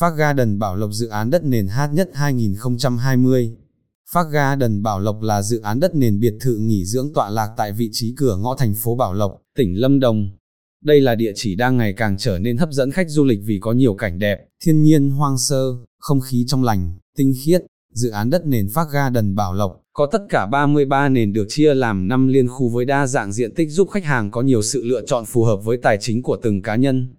Park Garden Bảo Lộc dự án đất nền hát nhất 2020 Park Garden Bảo Lộc là dự án đất nền biệt thự nghỉ dưỡng tọa lạc tại vị trí cửa ngõ thành phố Bảo Lộc, tỉnh Lâm Đồng. Đây là địa chỉ đang ngày càng trở nên hấp dẫn khách du lịch vì có nhiều cảnh đẹp, thiên nhiên hoang sơ, không khí trong lành, tinh khiết. Dự án đất nền Park Garden Bảo Lộc có tất cả 33 nền được chia làm 5 liên khu với đa dạng diện tích giúp khách hàng có nhiều sự lựa chọn phù hợp với tài chính của từng cá nhân.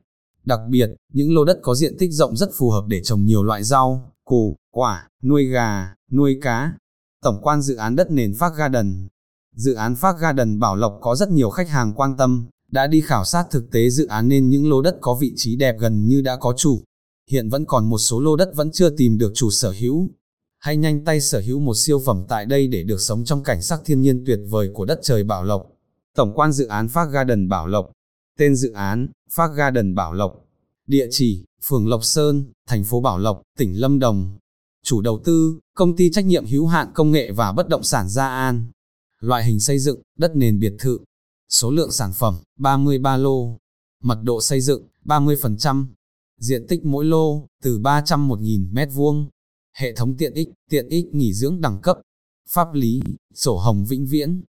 Đặc biệt, những lô đất có diện tích rộng rất phù hợp để trồng nhiều loại rau, củ, quả, nuôi gà, nuôi cá. Tổng quan dự án đất nền Park Garden Dự án Park Garden Bảo Lộc có rất nhiều khách hàng quan tâm, đã đi khảo sát thực tế dự án nên những lô đất có vị trí đẹp gần như đã có chủ. Hiện vẫn còn một số lô đất vẫn chưa tìm được chủ sở hữu. Hãy nhanh tay sở hữu một siêu phẩm tại đây để được sống trong cảnh sắc thiên nhiên tuyệt vời của đất trời Bảo Lộc. Tổng quan dự án Park Garden Bảo Lộc Tên dự án, Park Garden Bảo Lộc. Địa chỉ, phường Lộc Sơn, thành phố Bảo Lộc, tỉnh Lâm Đồng. Chủ đầu tư, công ty trách nhiệm hữu hạn công nghệ và bất động sản Gia An. Loại hình xây dựng, đất nền biệt thự. Số lượng sản phẩm, 33 lô. Mật độ xây dựng, 30%. Diện tích mỗi lô, từ 301.000 m2. Hệ thống tiện ích, tiện ích nghỉ dưỡng đẳng cấp. Pháp lý, sổ hồng vĩnh viễn.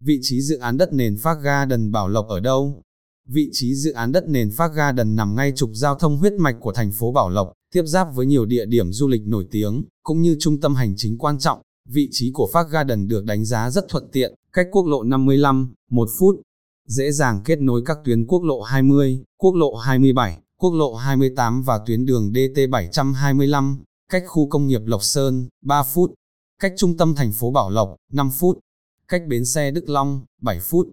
Vị trí dự án đất nền Park Garden Bảo Lộc ở đâu? Vị trí dự án đất nền Park Garden nằm ngay trục giao thông huyết mạch của thành phố Bảo Lộc, tiếp giáp với nhiều địa điểm du lịch nổi tiếng, cũng như trung tâm hành chính quan trọng. Vị trí của Park Garden được đánh giá rất thuận tiện, cách quốc lộ 55, 1 phút, dễ dàng kết nối các tuyến quốc lộ 20, quốc lộ 27, quốc lộ 28 và tuyến đường DT 725, cách khu công nghiệp Lộc Sơn, 3 phút, cách trung tâm thành phố Bảo Lộc, 5 phút, cách bến xe Đức Long, 7 phút,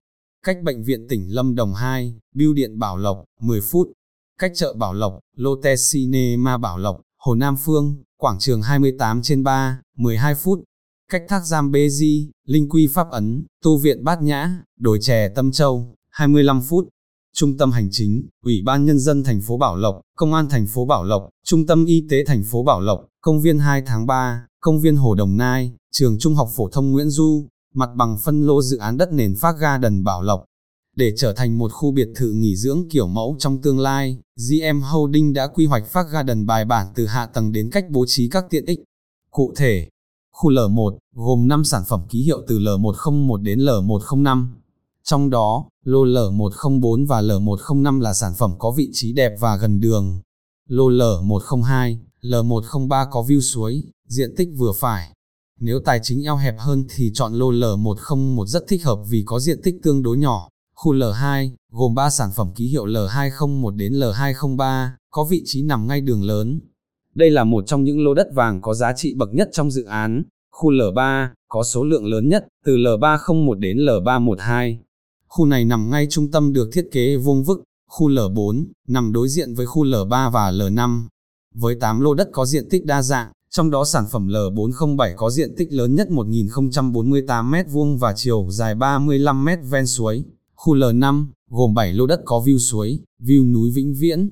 cách bệnh viện tỉnh Lâm Đồng 2, Biêu điện Bảo Lộc, 10 phút, cách chợ Bảo Lộc, Lotte Cinema Bảo Lộc, Hồ Nam Phương, quảng trường 28 trên 3, 12 phút, cách thác giam Bê Di, Linh Quy Pháp Ấn, Tu viện Bát Nhã, Đồi Chè Tâm Châu, 25 phút. Trung tâm hành chính, Ủy ban Nhân dân thành phố Bảo Lộc, Công an thành phố Bảo Lộc, Trung tâm Y tế thành phố Bảo Lộc, Công viên 2 tháng 3, Công viên Hồ Đồng Nai, Trường Trung học Phổ thông Nguyễn Du, mặt bằng phân lô dự án đất nền Park Garden Bảo Lộc. Để trở thành một khu biệt thự nghỉ dưỡng kiểu mẫu trong tương lai, GM Holding đã quy hoạch Park Garden bài bản từ hạ tầng đến cách bố trí các tiện ích. Cụ thể, khu L1 gồm 5 sản phẩm ký hiệu từ L101 đến L105. Trong đó, lô L104 và L105 là sản phẩm có vị trí đẹp và gần đường. Lô L102, L103 có view suối, diện tích vừa phải, nếu tài chính eo hẹp hơn thì chọn lô L101 rất thích hợp vì có diện tích tương đối nhỏ. Khu L2, gồm 3 sản phẩm ký hiệu L201 đến L203, có vị trí nằm ngay đường lớn. Đây là một trong những lô đất vàng có giá trị bậc nhất trong dự án. Khu L3, có số lượng lớn nhất, từ L301 đến L312. Khu này nằm ngay trung tâm được thiết kế vuông vức. Khu L4, nằm đối diện với khu L3 và L5. Với 8 lô đất có diện tích đa dạng, trong đó sản phẩm L407 có diện tích lớn nhất 1048 m2 và chiều dài 35 m ven suối. Khu L5, gồm 7 lô đất có view suối, view núi vĩnh viễn.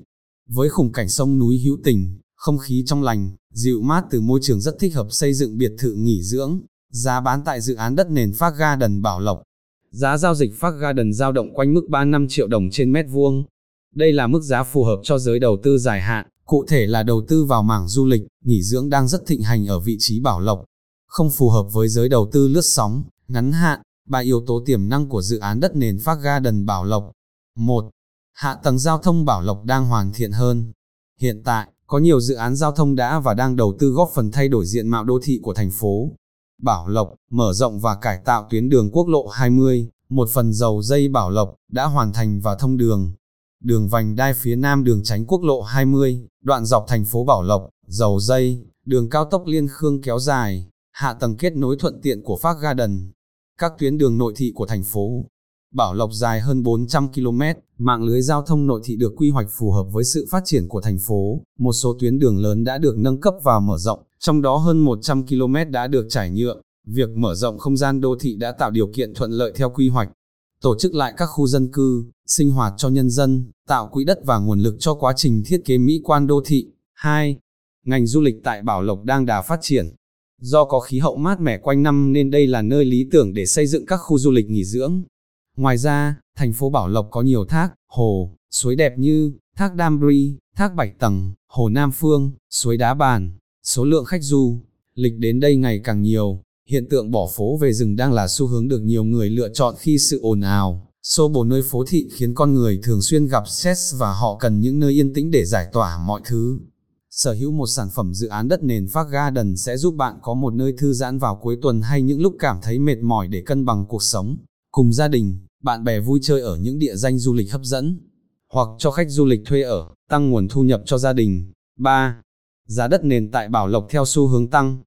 Với khung cảnh sông núi hữu tình, không khí trong lành, dịu mát từ môi trường rất thích hợp xây dựng biệt thự nghỉ dưỡng. Giá bán tại dự án đất nền Park Garden Bảo Lộc. Giá giao dịch Park Garden giao động quanh mức 35 triệu đồng trên mét vuông. Đây là mức giá phù hợp cho giới đầu tư dài hạn. Cụ thể là đầu tư vào mảng du lịch, nghỉ dưỡng đang rất thịnh hành ở vị trí bảo lộc, không phù hợp với giới đầu tư lướt sóng, ngắn hạn, ba yếu tố tiềm năng của dự án đất nền Park Garden Bảo Lộc. 1. Hạ tầng giao thông Bảo Lộc đang hoàn thiện hơn. Hiện tại, có nhiều dự án giao thông đã và đang đầu tư góp phần thay đổi diện mạo đô thị của thành phố. Bảo Lộc, mở rộng và cải tạo tuyến đường quốc lộ 20, một phần dầu dây Bảo Lộc, đã hoàn thành và thông đường, đường vành đai phía nam đường tránh quốc lộ 20, đoạn dọc thành phố Bảo Lộc, dầu dây, đường cao tốc Liên Khương kéo dài, hạ tầng kết nối thuận tiện của Park Garden, các tuyến đường nội thị của thành phố. Bảo Lộc dài hơn 400 km, mạng lưới giao thông nội thị được quy hoạch phù hợp với sự phát triển của thành phố, một số tuyến đường lớn đã được nâng cấp và mở rộng, trong đó hơn 100 km đã được trải nhựa. Việc mở rộng không gian đô thị đã tạo điều kiện thuận lợi theo quy hoạch, tổ chức lại các khu dân cư, sinh hoạt cho nhân dân, tạo quỹ đất và nguồn lực cho quá trình thiết kế mỹ quan đô thị. 2. Ngành du lịch tại Bảo Lộc đang đà phát triển. Do có khí hậu mát mẻ quanh năm nên đây là nơi lý tưởng để xây dựng các khu du lịch nghỉ dưỡng. Ngoài ra, thành phố Bảo Lộc có nhiều thác, hồ, suối đẹp như thác Đam Bri, thác Bạch Tầng, Hồ Nam Phương, suối đá bàn, số lượng khách du, lịch đến đây ngày càng nhiều, hiện tượng bỏ phố về rừng đang là xu hướng được nhiều người lựa chọn khi sự ồn ào, xô bồ nơi phố thị khiến con người thường xuyên gặp stress và họ cần những nơi yên tĩnh để giải tỏa mọi thứ. Sở hữu một sản phẩm dự án đất nền Park Garden sẽ giúp bạn có một nơi thư giãn vào cuối tuần hay những lúc cảm thấy mệt mỏi để cân bằng cuộc sống, cùng gia đình, bạn bè vui chơi ở những địa danh du lịch hấp dẫn, hoặc cho khách du lịch thuê ở, tăng nguồn thu nhập cho gia đình. 3. Giá đất nền tại Bảo Lộc theo xu hướng tăng.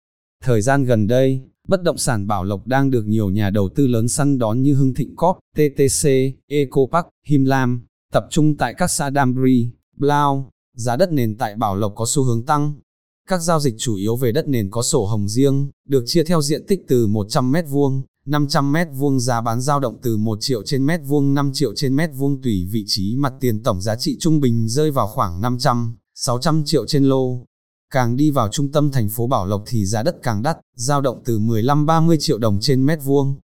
Thời gian gần đây, bất động sản Bảo Lộc đang được nhiều nhà đầu tư lớn săn đón như Hưng Thịnh Corp, TTC, Eco Park, Him Lam, tập trung tại các xã Đam Blau, giá đất nền tại Bảo Lộc có xu hướng tăng. Các giao dịch chủ yếu về đất nền có sổ hồng riêng, được chia theo diện tích từ 100m2, 500m2 giá bán dao động từ 1 triệu trên mét vuông 5 triệu trên mét vuông tùy vị trí mặt tiền tổng giá trị trung bình rơi vào khoảng 500, 600 triệu trên lô. Càng đi vào trung tâm thành phố Bảo Lộc thì giá đất càng đắt, dao động từ 15-30 triệu đồng trên mét vuông.